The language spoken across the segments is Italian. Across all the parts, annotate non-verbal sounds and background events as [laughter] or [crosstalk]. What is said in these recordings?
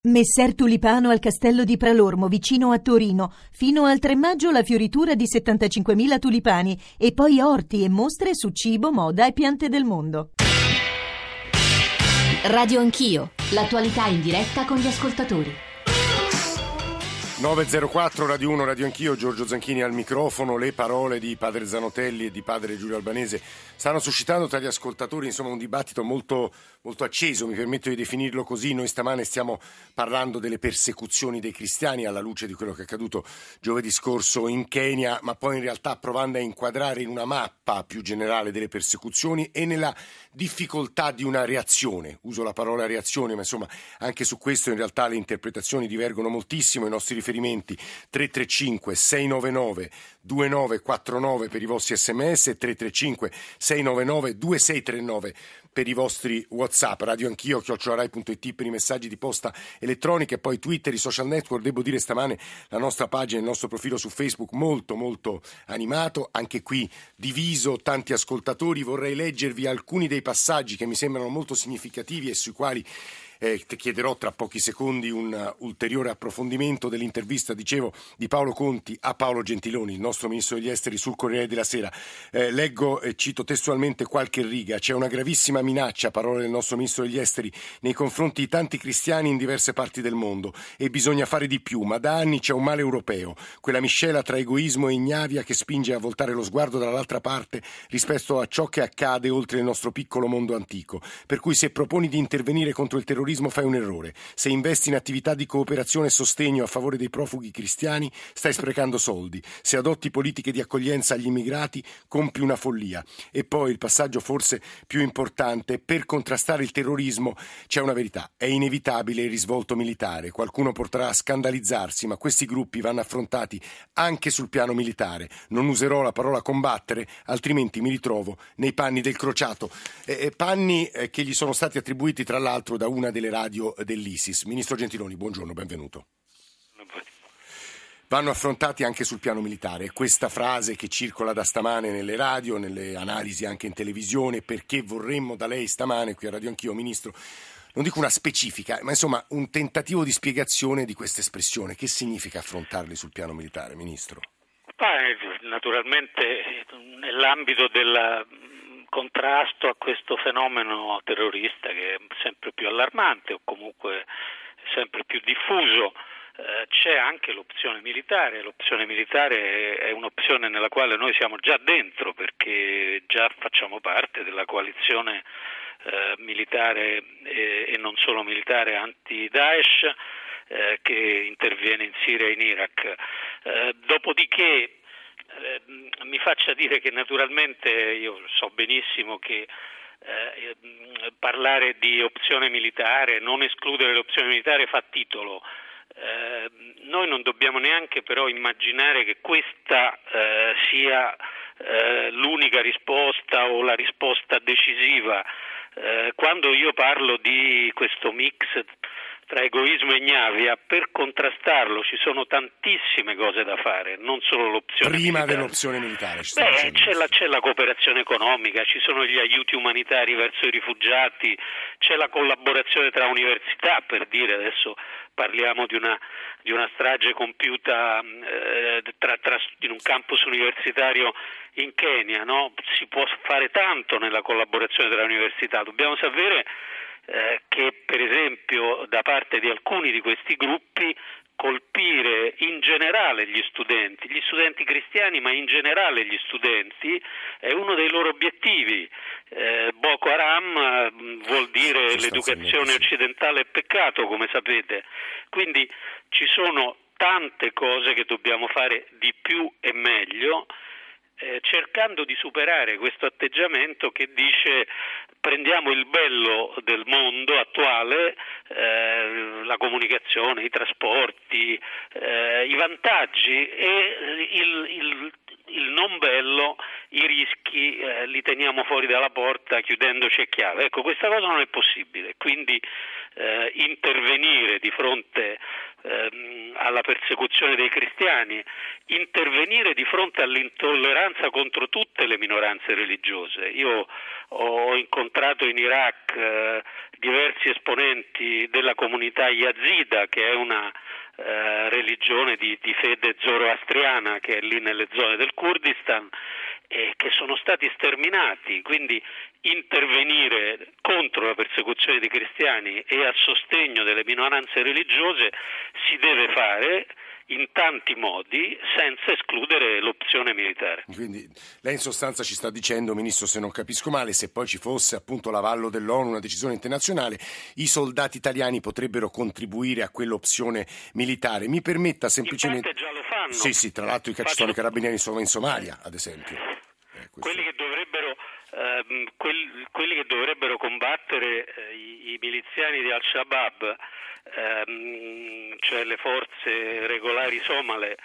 Messer Tulipano al castello di Pralormo, vicino a Torino. Fino al 3 maggio la fioritura di 75.000 tulipani e poi orti e mostre su cibo, moda e piante del mondo. Radio Anch'io, l'attualità in diretta con gli ascoltatori. 904 Radio 1 Radio Anch'io, Giorgio Zanchini al microfono, le parole di padre Zanotelli e di padre Giulio Albanese stanno suscitando tra gli ascoltatori insomma, un dibattito molto, molto acceso, mi permetto di definirlo così, noi stamane stiamo parlando delle persecuzioni dei cristiani alla luce di quello che è accaduto giovedì scorso in Kenya, ma poi in realtà provando a inquadrare in una mappa più generale delle persecuzioni e nella difficoltà di una reazione, uso la parola reazione, ma insomma anche su questo in realtà le interpretazioni divergono moltissimo, i nostri riferimenti 335 699 2949 per i vostri sms e 335 699 2639 per i vostri whatsapp. Radio anch'io chiocciolarai.it per i messaggi di posta elettronica e poi twitter, i social network. Devo dire stamane la nostra pagina, il nostro profilo su facebook molto molto animato anche qui diviso, tanti ascoltatori. Vorrei leggervi alcuni dei passaggi che mi sembrano molto significativi e sui quali eh, chiederò tra pochi secondi un ulteriore approfondimento dell'intervista, dicevo, di Paolo Conti a Paolo Gentiloni, il nostro ministro degli esteri, sul Corriere della Sera. Eh, leggo e cito testualmente qualche riga. C'è una gravissima minaccia, parole del nostro ministro degli esteri, nei confronti di tanti cristiani in diverse parti del mondo e bisogna fare di più, ma da anni c'è un male europeo, quella miscela tra egoismo e ignavia che spinge a voltare lo sguardo dall'altra parte rispetto a ciò che accade oltre il nostro piccolo mondo antico. Per cui se proponi di intervenire contro il terrorismo terrorismo fai un errore. Se investi in attività di cooperazione e sostegno a favore dei profughi cristiani, stai sprecando soldi. Se adotti politiche di accoglienza agli immigrati, compi una follia. E poi il passaggio forse più importante, per contrastare il terrorismo c'è una verità. È inevitabile il risvolto militare. Qualcuno potrà scandalizzarsi, ma questi gruppi vanno affrontati anche sul piano militare. Non userò la parola combattere, altrimenti mi ritrovo nei panni del crociato. Eh, panni che gli sono stati attribuiti tra l'altro da una delle delle radio dell'ISIS. Ministro Gentiloni, buongiorno, benvenuto. Vanno affrontati anche sul piano militare. Questa frase che circola da stamane nelle radio, nelle analisi anche in televisione, perché vorremmo da lei stamane, qui a Radio Anch'io, Ministro, non dico una specifica, ma insomma un tentativo di spiegazione di questa espressione. Che significa affrontarli sul piano militare, Ministro? Naturalmente nell'ambito della contrasto a questo fenomeno terrorista che è sempre più allarmante o comunque sempre più diffuso eh, c'è anche l'opzione militare, l'opzione militare è un'opzione nella quale noi siamo già dentro perché già facciamo parte della coalizione eh, militare e, e, non solo militare anti-Daesh eh, che interviene in Siria e in Iraq. Eh, dopodiché eh, mi faccia dire che naturalmente io so benissimo che eh, parlare di opzione militare, non escludere l'opzione militare fa titolo. Eh, noi non dobbiamo neanche però immaginare che questa eh, sia eh, l'unica risposta o la risposta decisiva. Eh, quando io parlo di questo mix tra egoismo e ignavia, per contrastarlo ci sono tantissime cose da fare, non solo l'opzione Prima militare. dell'opzione militare. Beh, c'è la, c'è la, cooperazione economica, ci sono gli aiuti umanitari verso i rifugiati, c'è la collaborazione tra università, per dire adesso parliamo di una, di una strage compiuta eh, tra, tra, in un campus universitario in Kenya, no? si può fare tanto nella collaborazione tra università, dobbiamo sapere eh, che per esempio da parte di alcuni di questi gruppi colpire in generale gli studenti, gli studenti cristiani, ma in generale gli studenti, è uno dei loro obiettivi. Eh, Boko Haram mm, vuol dire l'educazione occidentale è peccato, come sapete. Quindi ci sono tante cose che dobbiamo fare di più e meglio eh, cercando di superare questo atteggiamento che dice prendiamo il bello del mondo attuale, eh, la comunicazione, i trasporti, eh, i vantaggi e il, il, il, non bello, i rischi eh, li teniamo fuori dalla porta chiudendoci a chiave. Ecco, questa cosa non è possibile, quindi eh, intervenire di fronte ehm, alla persecuzione dei cristiani, intervenire di fronte all'intolleranza contro tutte le minoranze religiose. Io ho incontrato in Iraq eh, diversi esponenti della comunità yazida, che è una eh, religione di, di, fede zoroastriana che è lì nelle zone del Kurdistan e che sono stati sterminati, quindi intervenire contro la persecuzione dei cristiani e a sostegno delle minoranze religiose si deve fare in tanti modi senza escludere l'opzione militare. Quindi lei in sostanza ci sta dicendo, Ministro, se non capisco male, se poi ci fosse appunto l'avallo dell'ONU, una decisione internazionale, i soldati italiani potrebbero contribuire a quell'opzione militare. Mi permetta semplicemente... In già lo fanno. Sì, sì, tra l'altro i cacciatori Faccio... carabinieri sono in Somalia, ad esempio. Eh, quelli che dovrebbero ehm, quelli, che dovrebbero combattere eh, i, i, miliziani di Al-Shabaab ehm, cioè le forze regolari somale,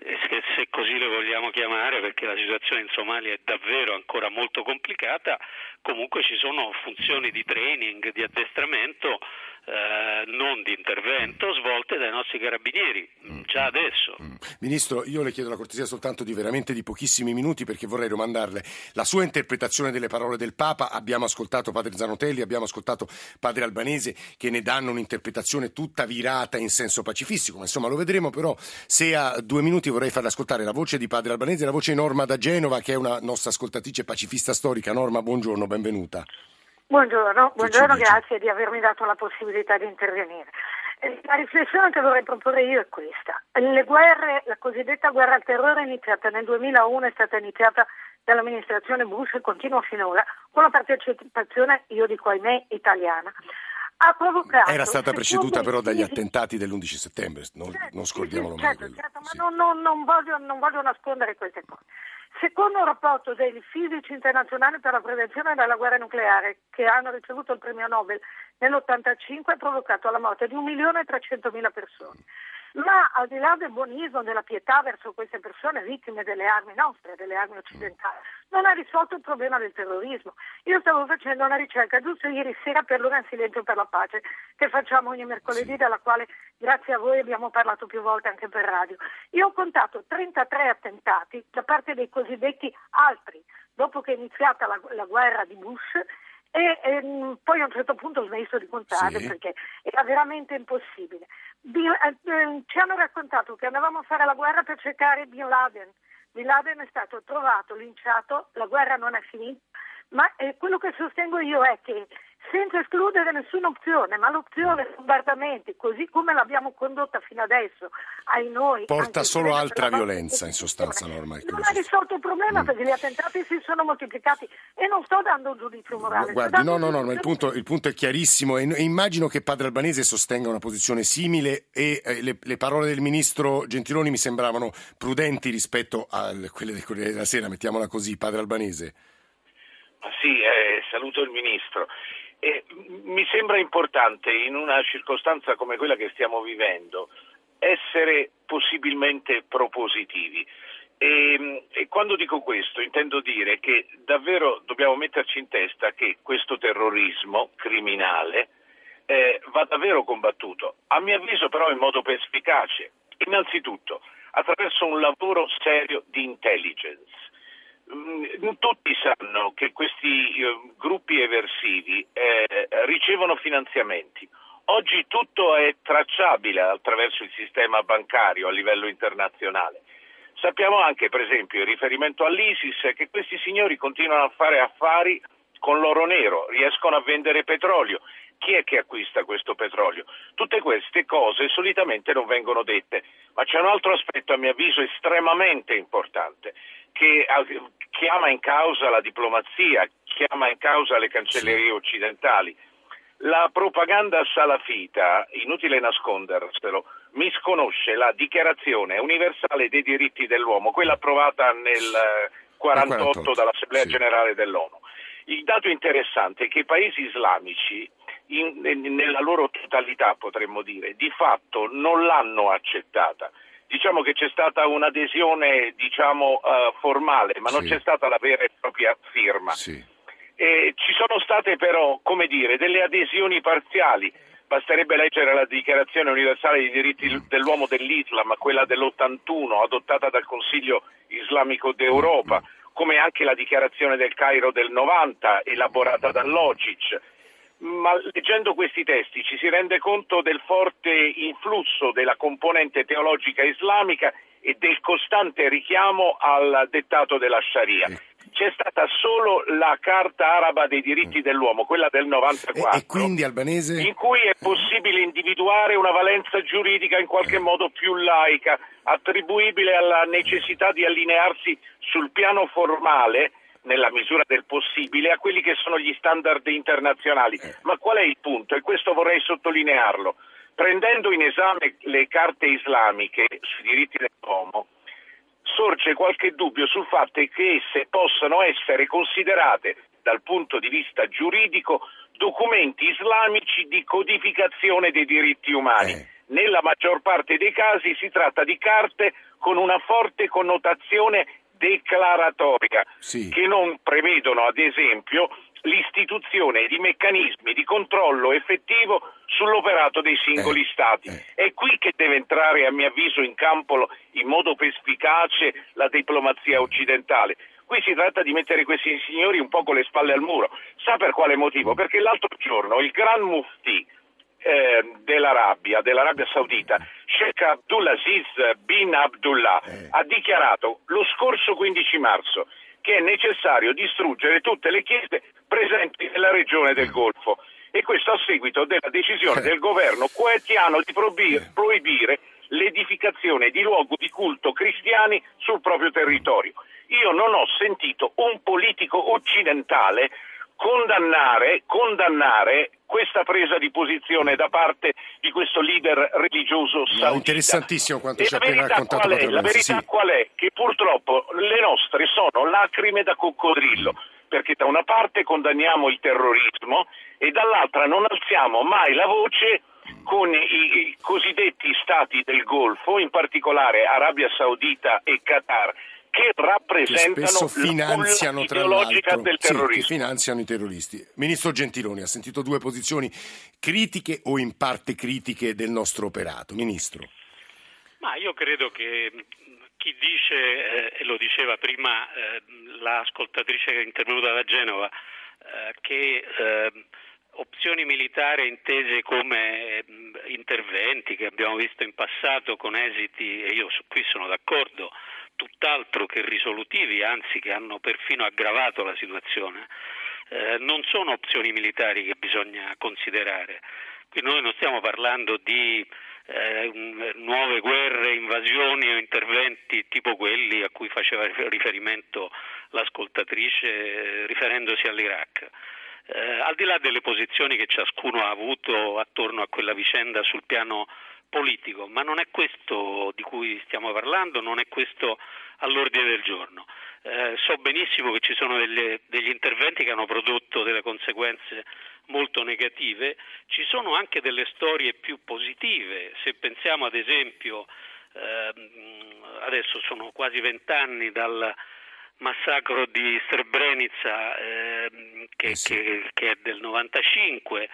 eh, se così le vogliamo chiamare, perché la situazione in Somalia è davvero ancora molto complicata, comunque ci sono funzioni di training, di addestramento eh, non di intervento svolte dai nostri carabinieri, mm. già adesso. Mm. Ministro, io le chiedo la cortesia soltanto di veramente di pochissimi minuti perché vorrei domandarle la sua interpretazione delle parole del Papa. Abbiamo ascoltato Padre Zanotelli, abbiamo ascoltato Padre Albanese che ne danno un'interpretazione tutta virata in senso pacifistico, ma insomma lo vedremo però se a due minuti vorrei farle ascoltare la voce di Padre Albanese la voce di Norma da Genova che è una nostra ascoltatrice pacifista storica. Norma, buongiorno, benvenuta. Buongiorno, buongiorno grazie di avermi dato la possibilità di intervenire. Eh, la riflessione che vorrei proporre io è questa. Le guerre, la cosiddetta guerra al terrore è iniziata nel 2001, è stata iniziata dall'amministrazione Bush e continua finora con la partecipazione, io dico ahimè, italiana. Ha provocato, Era stata preceduta però dagli attentati dell'11 settembre, non, certo, non scordiamolo sì, certo, mai. Certo, ma sì. non, non, non, voglio, non voglio nascondere queste cose. Secondo un rapporto dei fisici internazionali per la prevenzione della guerra nucleare, che hanno ricevuto il premio Nobel nell'85, ha provocato la morte di 1.300.000 persone ma al di là del buonismo, della pietà verso queste persone vittime delle armi nostre, delle armi occidentali, non ha risolto il problema del terrorismo. Io stavo facendo una ricerca giusto ieri sera per l'ora in silenzio per la pace che facciamo ogni mercoledì, dalla quale grazie a voi abbiamo parlato più volte anche per radio. Io ho contato 33 attentati da parte dei cosiddetti altri, dopo che è iniziata la, la guerra di Bush e, ehm, poi a un certo punto ho smesso di contare sì. perché era veramente impossibile. Bin, eh, ehm, ci hanno raccontato che andavamo a fare la guerra per cercare Bin Laden. Bin Laden è stato trovato, linciato, la guerra non è finita, ma eh, quello che sostengo io è che senza escludere nessuna opzione, ma l'opzione bombardamenti, così come l'abbiamo condotta fino adesso, ai noi... Porta solo altra violenza, in sostanza, Norma. Non ha risolto il problema mm. perché gli attentati si sono moltiplicati e non sto dando un giudizio morale. Guardi, no, no, no, no il, punto, il, punto, è chiarissimo e, e, immagino che Padre Albanese sostenga una posizione simile e eh, le, le, parole del Ministro Gentiloni mi sembravano prudenti rispetto a quelle del Corriere della Sera, mettiamola così, Padre Albanese. Ma sì, eh, saluto il Ministro. E mi sembra importante in una circostanza come quella che stiamo vivendo essere possibilmente propositivi. E, e, quando dico questo intendo dire che davvero dobbiamo metterci in testa che questo terrorismo criminale eh, va davvero combattuto, a mio avviso però in modo perspicace, innanzitutto attraverso un lavoro serio di intelligence Tutti sanno che questi eh, gruppi eversivi eh, ricevono finanziamenti. Oggi tutto è tracciabile attraverso il sistema bancario a livello internazionale. Sappiamo anche, per esempio, in riferimento all'ISIS, che questi signori continuano a fare affari con l'oro nero, riescono a vendere petrolio. Chi è che acquista questo petrolio? Tutte queste cose solitamente non vengono dette, ma c'è un altro aspetto a mio avviso estremamente importante che chiama in causa la diplomazia, chiama in causa le cancellerie occidentali. La propaganda salafita, inutile nasconderselo, misconosce la dichiarazione universale dei diritti dell'uomo, quella approvata nel 1948 dall'Assemblea sì. generale dell'ONU. Il dato interessante è che i paesi islamici, in, nella loro totalità potremmo dire, di fatto non l'hanno accettata diciamo che c'è stata un'adesione diciamo, uh, formale, ma non c'è stata la vera e propria firma. Sì. E ci sono state però, come dire, delle adesioni parziali. Basterebbe leggere la Dichiarazione universale dei diritti dell'uomo dell'Islam, quella dell'81, adottata dal Consiglio islamico d'Europa, come anche la Dichiarazione del Cairo del 90, elaborata dall'OCIC. Ma leggendo questi testi ci si rende conto del forte influsso della componente teologica islamica e del costante richiamo al dettato della Sharia. C'è stata solo la Carta araba dei diritti dell'uomo, quella del 94, e, e quindi, Albanese? in cui è possibile individuare una valenza giuridica in qualche modo più laica, attribuibile alla necessità di allinearsi sul piano formale nella misura del possibile a quelli che sono gli standard internazionali. Eh. Ma qual è il punto? E questo vorrei sottolinearlo. Prendendo in esame le carte islamiche sui diritti dell'uomo, sorge qualche dubbio sul fatto che esse possano essere considerate dal punto di vista giuridico documenti islamici di codificazione dei diritti umani. Eh. Nella maggior parte dei casi si tratta di carte con una forte connotazione declaratoria, sì. che non prevedono, ad esempio, l'istituzione di meccanismi di controllo effettivo sull'operato dei singoli eh, Stati. Eh. È qui che deve entrare, a mio avviso, in campo in modo perspicace la diplomazia occidentale. Qui si tratta di mettere questi signori un po' con le spalle al muro. Sa per quale motivo? Perché l'altro giorno il Gran Mufti eh, dell'Arabia, dell'Arabia Saudita, Sheikh Abdulaziz bin Abdullah, eh. ha dichiarato lo scorso 15 marzo che è necessario distruggere tutte le chiese presenti nella regione del Golfo e questo a seguito della decisione del governo coetiano di proibire l'edificazione di luoghi di culto cristiani sul proprio territorio. Io non ho sentito un politico occidentale condannare, condannare, questa presa di posizione da parte di questo leader religioso saudita. No, interessantissimo quanto ci ha appena raccontato è, La verità sì. qual è? Che purtroppo le nostre sono lacrime da coccodrillo, perché da una parte condanniamo il terrorismo e dall'altra non alziamo mai la voce con i, i cosiddetti stati del Golfo, in particolare Arabia Saudita e Qatar, che rappresentano che finanziano tra l'altro del terrorismo. Sì, che finanziano i terroristi. Ministro Gentiloni ha sentito due posizioni critiche o in parte critiche del nostro operato. Ministro. Ma io credo che chi dice, eh, e lo diceva prima eh, l'ascoltatrice che è intervenuta da Genova, eh, che eh, opzioni militari intese come interventi che abbiamo visto in passato con esiti, e io su qui sono d'accordo, tutt'altro che risolutivi, anzi che hanno perfino aggravato la situazione, eh, non sono opzioni militari che bisogna considerare. Qui noi non stiamo parlando di eh, nuove guerre, invasioni o interventi tipo quelli a cui faceva [laughs] riferimento l'ascoltatrice riferendosi all'Iraq. Eh, al di là delle posizioni che ciascuno ha avuto attorno a quella vicenda sul piano politico, ma non è questo di cui stiamo parlando, non è questo all'ordine del giorno. Eh, so benissimo che ci sono delle, degli interventi che hanno prodotto delle conseguenze molto negative, ci sono anche delle storie più positive, se pensiamo ad esempio, eh, adesso sono quasi vent'anni dal massacro di Srebrenica eh, che, eh sì. che, che, è del 95,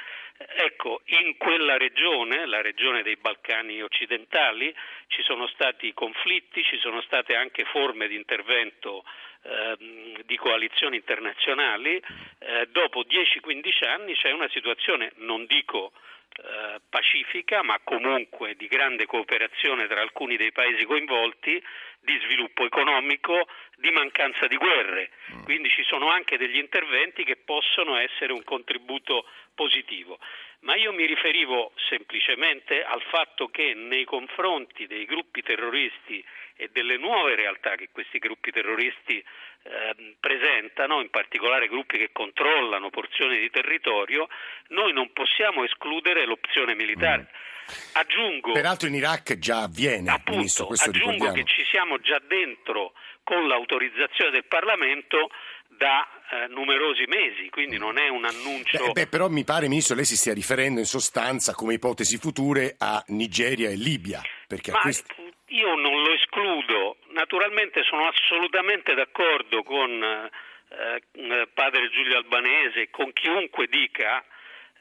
ecco, in quella regione, la regione dei Balcani occidentali, ci sono stati conflitti, ci sono state anche forme di intervento eh, di coalizioni internazionali, eh, dopo 10-15 anni c'è una situazione, non dico eh, pacifica, ma comunque di grande cooperazione tra alcuni dei paesi coinvolti, di sviluppo economico, di mancanza di guerre. Mm. Quindi ci sono anche degli interventi che possono essere un contributo positivo. Ma io mi riferivo semplicemente al fatto che nei confronti dei gruppi terroristi e delle nuove realtà che questi gruppi terroristi eh, presentano, in particolare gruppi che controllano porzioni di territorio, noi non possiamo escludere l'opzione militare. Mm. Aggiungo, Peraltro in Iraq già avviene, appunto, Ministro, aggiungo che ci siamo già dentro con l'autorizzazione del Parlamento da eh, numerosi mesi, quindi non è un annuncio. Beh, beh, però mi pare, Ministro, lei si stia riferendo in sostanza come ipotesi future a Nigeria e Libia. Perché Ma questi... io non lo escludo, naturalmente sono assolutamente d'accordo con eh, eh padre Giulio Albanese, con chiunque dica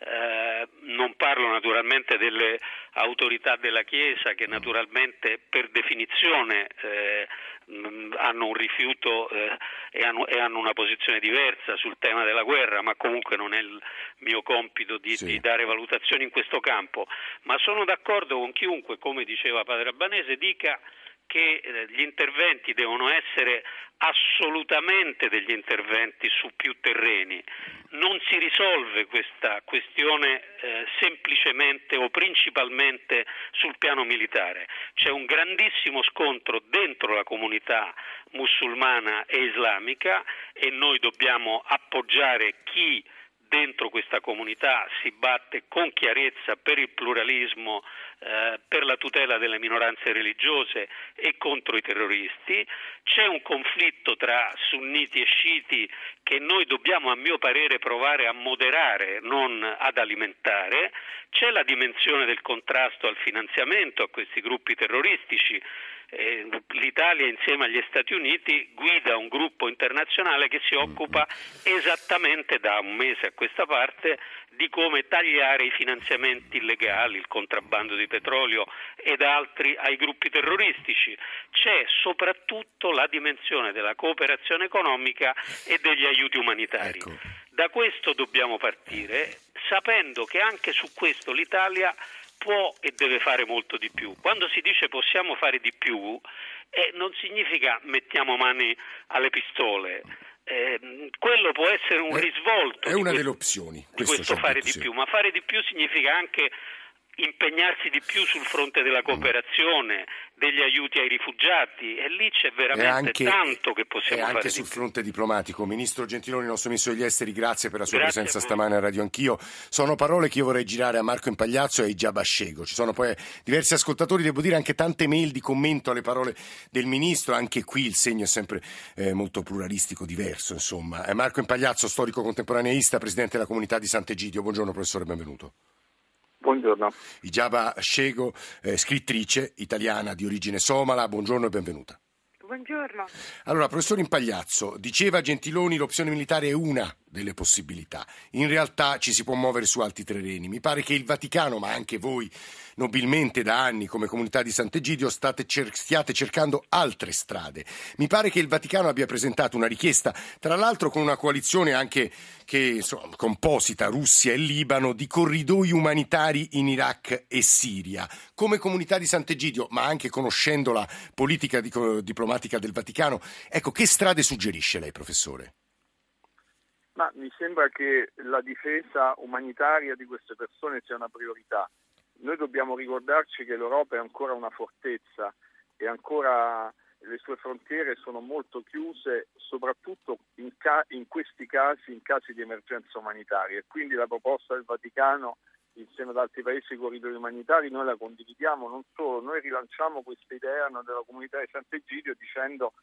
eh, non parlo naturalmente delle autorità della Chiesa che naturalmente per definizione eh, hanno un rifiuto eh, e, hanno, e, hanno, una posizione diversa sul tema della guerra, ma comunque non è il mio compito di, sì. di dare valutazioni in questo campo. Ma sono d'accordo con chiunque, come diceva Padre Albanese, dica che eh, gli interventi devono essere assolutamente degli interventi su più terreni. Non si risolve questa questione eh, semplicemente o principalmente sul piano militare. C'è un grandissimo scontro dentro la comunità musulmana e islamica e noi dobbiamo appoggiare chi dentro questa comunità si batte con chiarezza per il pluralismo, eh, per la tutela delle minoranze religiose e contro i terroristi. C'è un conflitto tra sunniti e sciiti che noi dobbiamo, a mio parere, provare a moderare, non ad alimentare. C'è la dimensione del contrasto al finanziamento a questi gruppi terroristici eh, l'Italia insieme agli Stati Uniti guida un gruppo internazionale che si occupa esattamente da un mese a questa parte di come tagliare i finanziamenti illegali, il contrabbando di petrolio ed altri ai gruppi terroristici. C'è soprattutto la dimensione della cooperazione economica e degli aiuti umanitari. Ecco. Da questo dobbiamo partire, sapendo che anche su questo l'Italia può e deve fare molto di più. Quando si dice possiamo fare di più, eh, non significa mettiamo mani alle pistole. Eh, quello può essere un risvolto. È una delle opzioni. Di questo fare di più, ma fare di più significa anche impegnarsi di più sul fronte della cooperazione, degli aiuti ai rifugiati e lì c'è veramente anche, tanto che possiamo fare. E anche sul fronte diplomatico. Ministro Gentiloni, nostro Ministro degli Esteri, grazie per la sua grazie presenza stamane a Radio Anch'io. Sono parole che io vorrei girare a Marco Impagliazzo e a Giaba Scego. Ci sono poi diversi ascoltatori, devo dire anche tante mail di commento alle parole del Ministro, anche qui il segno è sempre eh, molto pluralistico, diverso insomma. Marco Impagliazzo, storico contemporaneista, Presidente della Comunità di Sant'Egidio. Buongiorno professore, benvenuto. Buongiorno. Ijaba Scego, eh, scrittrice italiana di origine somala, buongiorno e benvenuta. Buongiorno. Allora, professor Impagliazzo, diceva Gentiloni l'opzione militare è una delle possibilità. In realtà ci si può muovere su altri terreni. Mi pare che il Vaticano, ma anche voi nobilmente da anni come comunità di Sant'Egidio cer- stiate cercando altre strade. Mi pare che il Vaticano abbia presentato una richiesta, tra l'altro con una coalizione anche che, insomma, composita Russia e Libano, di corridoi umanitari in Iraq e Siria. Come comunità di Sant'Egidio, ma anche conoscendo la politica di- diplomatica del Vaticano, ecco, che strade suggerisce lei, professore? Ma mi sembra che la difesa umanitaria di queste persone sia una priorità. Noi dobbiamo ricordarci che l'Europa è ancora una fortezza e ancora le sue frontiere sono molto chiuse, soprattutto in, ca- in questi casi, in casi di emergenza umanitaria. E quindi la proposta del Vaticano insieme ad altri paesi corridoi umanitari noi la condividiamo, non solo, noi rilanciamo questa idea della comunità di Sant'Egidio dicendo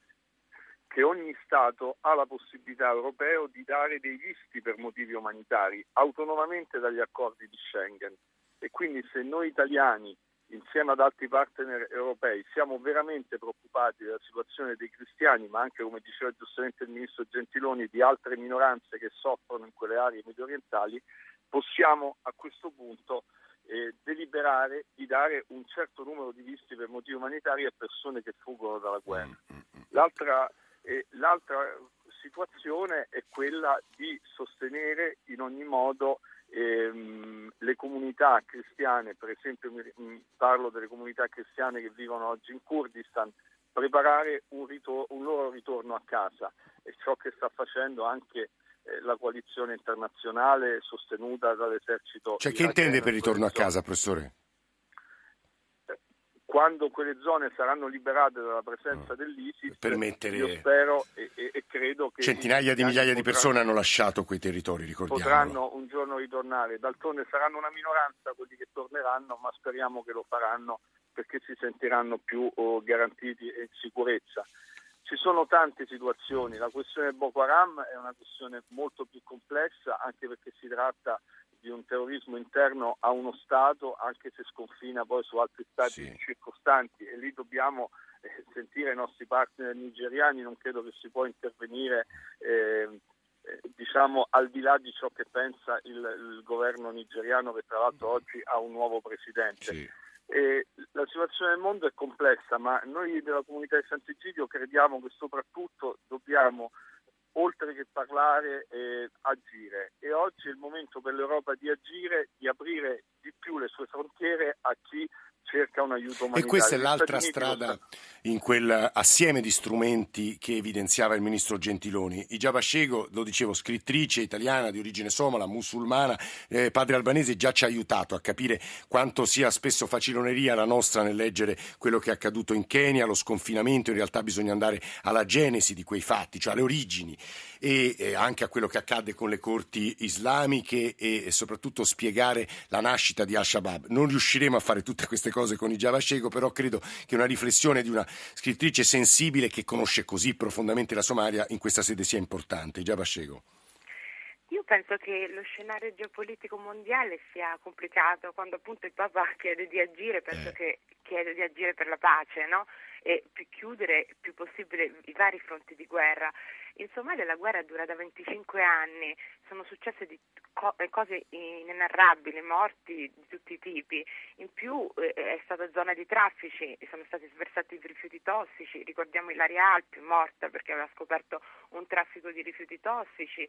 che ogni Stato ha la possibilità europeo di dare dei visti per motivi umanitari, autonomamente dagli accordi di Schengen. E quindi se noi italiani, insieme ad altri partner europei, siamo veramente preoccupati della situazione dei cristiani, ma anche, come diceva giustamente il Ministro Gentiloni, di altre minoranze che soffrono in quelle aree medio orientali, possiamo a questo punto eh, deliberare di dare un certo numero di visti per motivi umanitari a persone che fuggono dalla guerra. Mm, mm, mm. L'altra e l'altra situazione è quella di sostenere in ogni modo ehm, le comunità cristiane, per esempio parlo delle comunità cristiane che vivono oggi in Kurdistan, preparare un, ritor- un loro ritorno a casa e ciò che sta facendo anche eh, la coalizione internazionale sostenuta dall'esercito. Cioè che intende per ritorno a casa, professore? Quando quelle zone saranno liberate dalla presenza mm. dell'ISIS, Permettere... io spero e, e, e, credo che... Centinaia di migliaia di persone hanno lasciato quei territori, ricordiamo. Potranno un giorno ritornare, d'altronde saranno una minoranza quelli che torneranno, ma speriamo che lo faranno perché si sentiranno più oh, garantiti e in sicurezza. Ci sono tante situazioni, la questione Boko Haram è una questione molto più complessa anche perché si tratta di un terrorismo interno a uno Stato, anche se sconfina poi su altri Stati sì. circostanti e lì dobbiamo eh, sentire i nostri partner nigeriani, non credo che si può intervenire eh, eh, diciamo al di là di ciò che pensa il, il, governo nigeriano che tra l'altro oggi ha un nuovo presidente. Sì. La situazione del mondo è complessa, ma noi della comunità di Sant'Egidio crediamo che soprattutto dobbiamo oltre che parlare, eh, agire. E oggi è il momento per l'Europa di agire, di aprire di più le sue frontiere a chi cerca un aiuto umanitario. E questa è l'altra strada in quel assieme di strumenti che evidenziava il ministro Gentiloni. Ijaba Shego, lo dicevo, scrittrice italiana di origine somala, musulmana, eh, padre albanese, già ci ha aiutato a capire quanto sia spesso faciloneria la nostra nel leggere quello che è accaduto in Kenya, lo sconfinamento, in realtà bisogna andare alla genesi di quei fatti, cioè alle origini e eh, anche a quello che accadde con le corti islamiche e, e soprattutto spiegare la nascita di Al-Shabaab. Non riusciremo a fare tutte queste cose con Ijaba Shego, però credo che una riflessione di una scrittrice sensibile che conosce così profondamente la Somalia in questa sede sia importante. Già Bascego. Io penso che lo scenario geopolitico mondiale sia complicato quando appunto il Papa chiede di agire, penso eh. che chiede di agire per la pace, no? E chiudere il più possibile i vari fronti di guerra. In Somalia la guerra dura da 25 anni, sono successe co- eh, cose inenarrabili, morti di tutti i tipi, in più eh, è stata zona di traffici, sono stati sversati rifiuti tossici, ricordiamo Ilaria Alpi morta perché aveva scoperto un traffico di rifiuti tossici,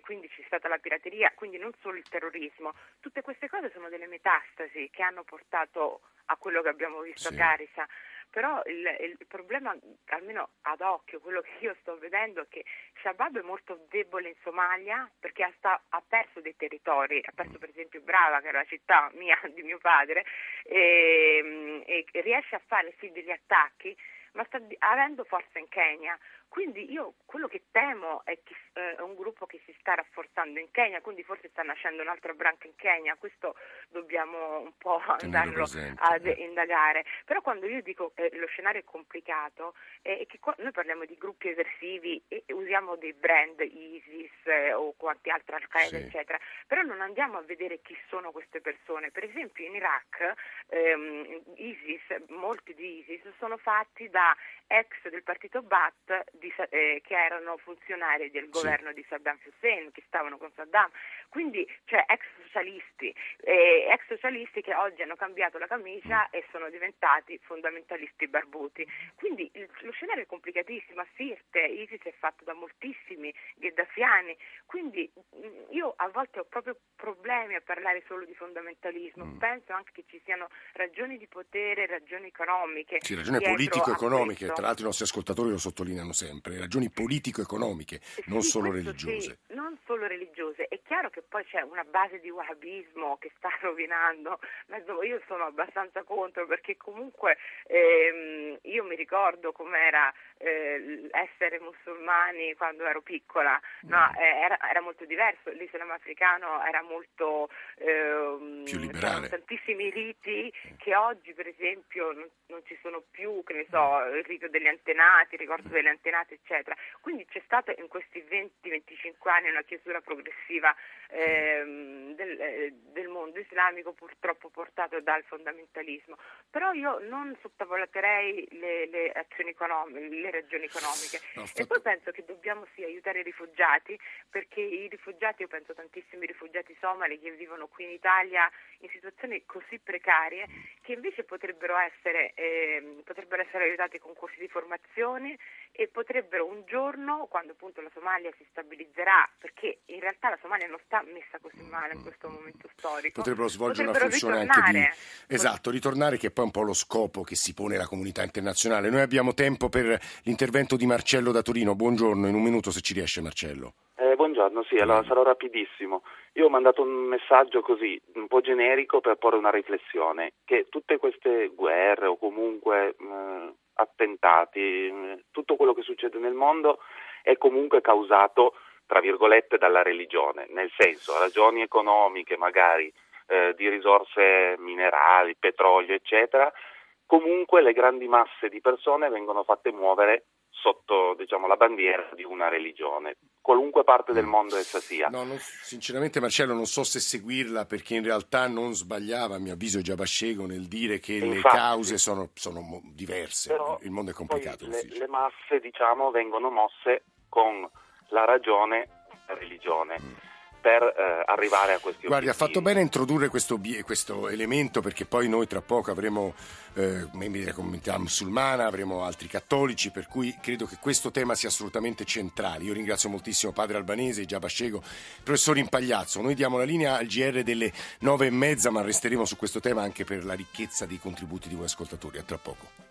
quindi c'è stata la pirateria, quindi non solo il terrorismo, tutte queste cose sono delle metastasi che hanno portato a quello che abbiamo visto sì. a Garissa però il, il, problema, almeno ad occhio, quello che io sto vedendo è che Shabab è molto debole in Somalia perché ha, sta, ha perso dei territori, ha perso per esempio Brava, che era la città mia, [laughs] di mio padre, e, e riesce a fare sì degli attacchi, ma sta avendo forza in Kenya. Quindi io quello che temo è che eh, è un gruppo che si sta rafforzando in Kenya, quindi forse sta nascendo un'altra branca in Kenya, questo dobbiamo un po' andarlo ad eh. indagare. Però quando io dico che lo scenario è complicato è che noi parliamo di gruppi eversivi e usiamo dei brand ISIS eh, o quanti altri Al-Qaeda sì. eccetera, però non andiamo a vedere chi sono queste persone. Per esempio in Iraq ehm, ISIS, molti di ISIS sono fatti da ex del partito Ba'ath di, eh, che erano funzionari del governo sì. di Saddam Hussein, che stavano con Saddam, quindi cioè ex socialisti, eh, ex socialisti che oggi hanno cambiato la camicia mm. e sono diventati fondamentalisti barbuti. Quindi il, lo scenario è complicatissimo, a Sirte, ISIS è fatto da moltissimi gheddafiani, quindi mm, io a volte ho proprio problemi a parlare solo di fondamentalismo, mm. penso anche che ci siano ragioni di potere, ragioni economiche. Sì, ragioni politico-economiche, tra l'altro i nostri ascoltatori lo sottolineano sempre, ragioni politico-economiche, non sì, solo religiose. Sì, non solo religiose. È chiaro che poi c'è una base di wahhabismo che sta [laughs] rovinando, ma io sono abbastanza contro perché comunque ehm, io mi ricordo com'era eh, essere musulmani quando ero piccola, no, mm. eh, era, era, molto diverso, l'Islam africano era molto... Ehm, Più liberale. tantissimi riti che oggi per esempio non, non, ci sono più, che ne so, il rito degli antenati, il ricordo degli antenati eccetera. Quindi c'è stata in questi 20-25 anni una chiusura progressiva ehm, del, eh, del, mondo islamico purtroppo portato dal fondamentalismo. Però io non sottavaluterei le, le azioni economiche, le ragioni economiche. No, e poi penso che dobbiamo sì aiutare i rifugiati, perché i rifugiati, io penso tantissimi rifugiati somali che vivono qui in Italia in situazioni così precarie, che invece potrebbero essere, eh, potrebbero essere aiutati con corsi di formazione e potrebbero un giorno, quando appunto la Somalia si stabilizzerà, perché in realtà la Somalia non sta messa così male in questo momento storico. Potrebbero svolgere potrebbero una funzione ritornare. anche di... Esatto, ritornare che è poi un po' lo scopo che si pone la comunità internazionale. Noi abbiamo tempo per l'intervento di Marcello da Torino. Buongiorno, in un minuto se ci riesce Marcello. Eh, buongiorno, sì, allora sarò rapidissimo. Io ho mandato un messaggio così, un po' generico per porre una riflessione, che tutte queste guerre o comunque eh, attentati, eh, tutto quello che succede nel mondo è comunque causato tra virgolette, dalla religione, nel senso ragioni economiche magari eh, di risorse minerali, petrolio, eccetera, comunque le grandi masse di persone vengono fatte muovere sotto diciamo, la bandiera di una religione, qualunque parte del mm. mondo essa sia. No, non, sinceramente Marcello non so se seguirla perché in realtà non sbagliava, a mio avviso, Giabascego nel dire che Infatti, le cause sono, sono diverse, il mondo è complicato. Le, le, masse diciamo, vengono mosse con la ragione, la religione. Mm per eh, arrivare a questi Guardi, obiettivi. ha fatto bene a introdurre questo, questo, elemento perché poi noi tra poco avremo eh, membri della comunità musulmana, avremo altri cattolici, per cui credo che questo tema sia assolutamente centrale. Io ringrazio moltissimo Padre Albanese, Già Bascego, Professor Impagliazzo. Noi diamo la linea al GR delle nove e mezza, ma resteremo su questo tema anche per la ricchezza dei contributi di voi ascoltatori. A tra poco.